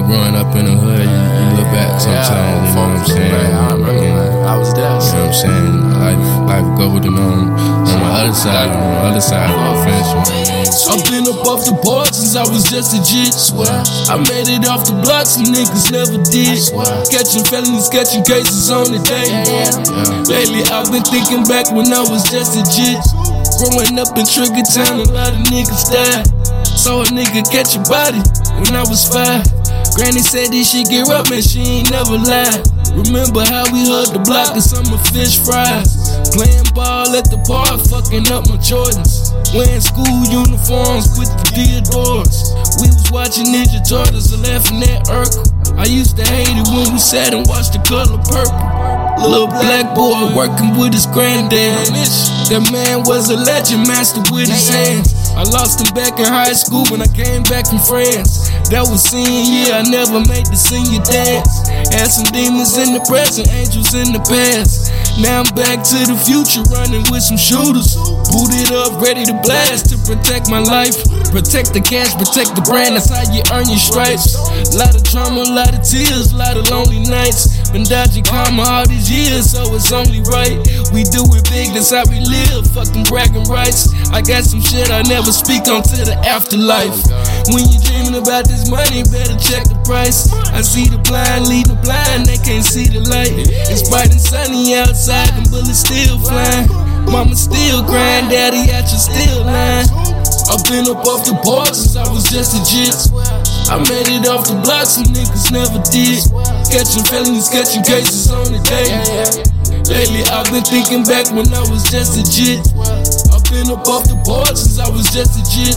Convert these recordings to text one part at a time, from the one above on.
know, growing up in the hood, you, you look back sometimes, you know what I'm saying? I remember, I was there. You know what I'm saying? Life, life golden on, on the other side, on the other side of the fence, you know what I mean? I've been up off the board since I was just a jit. I made it off the block, some niggas never did. Catching felonies, catching cases on the day. Lately, I've been thinking back when I was just a jit. Growing up in Trigger Town, a lot of niggas died. Saw a nigga catch a body when I was five. Granny said this shit get rough, man, she ain't never lied. Remember how we hugged the block and of fish fries. Playing ball at the park, fucking up my Jordans. Wearing school uniforms with the Theodores. We was watching Ninja Turtles and laughing at Urkel. I used to hate it when we sat and watched the color purple. Little black boy working with his granddad. That man was a legend, master with his hands. I lost him back in high school when I came back from France. That was senior year, I never made the senior dance. Had some demons in the present, angels in the past. Now I'm back to the future, running with some shooters. Booted up, ready to blast to protect my life. Protect the cash, protect the brand, that's how you earn your stripes. Lot of drama, lot of tears, lot of lonely nights. Been dodging karma all these years, so it's only right. We do it big, that's how we live. Fuck them bragging rights. I got some shit I never speak on to the afterlife. Oh, when you dreaming about this money, better check the price. I see the blind lead the blind, they can't see the light. It's bright and sunny outside, and bullets still flying. Mama still crying, daddy out your still line. I've been up off the board since I was just a jit. I made it off the block, some niggas never did. Catching felonies, catching cases on the day. Lately, I've been thinking back when I was just a jit. I've been up off the board since I was just a jit.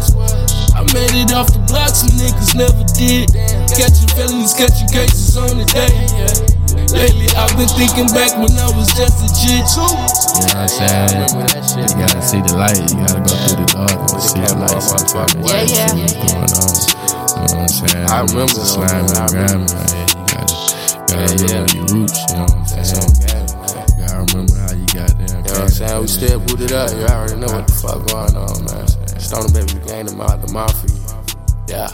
I made it off the block, some niggas never did. Catching felonies, catching cases on the day. Lately, I've been thinking back when I was just a jit. You know what I'm saying? You gotta see the light, you gotta go through the dark and see the light sometimes. You Yeah, gotta yeah. see what's going on. You know what I'm saying? I remember It's those, slime man. I and grime, man. You gotta, gotta Yeah, remember your roots, you know what I'm saying? I'm saying? We still booted up. You already know what the fuck going on, man. Stoner baby gang, the, ma- the mafia. Yeah.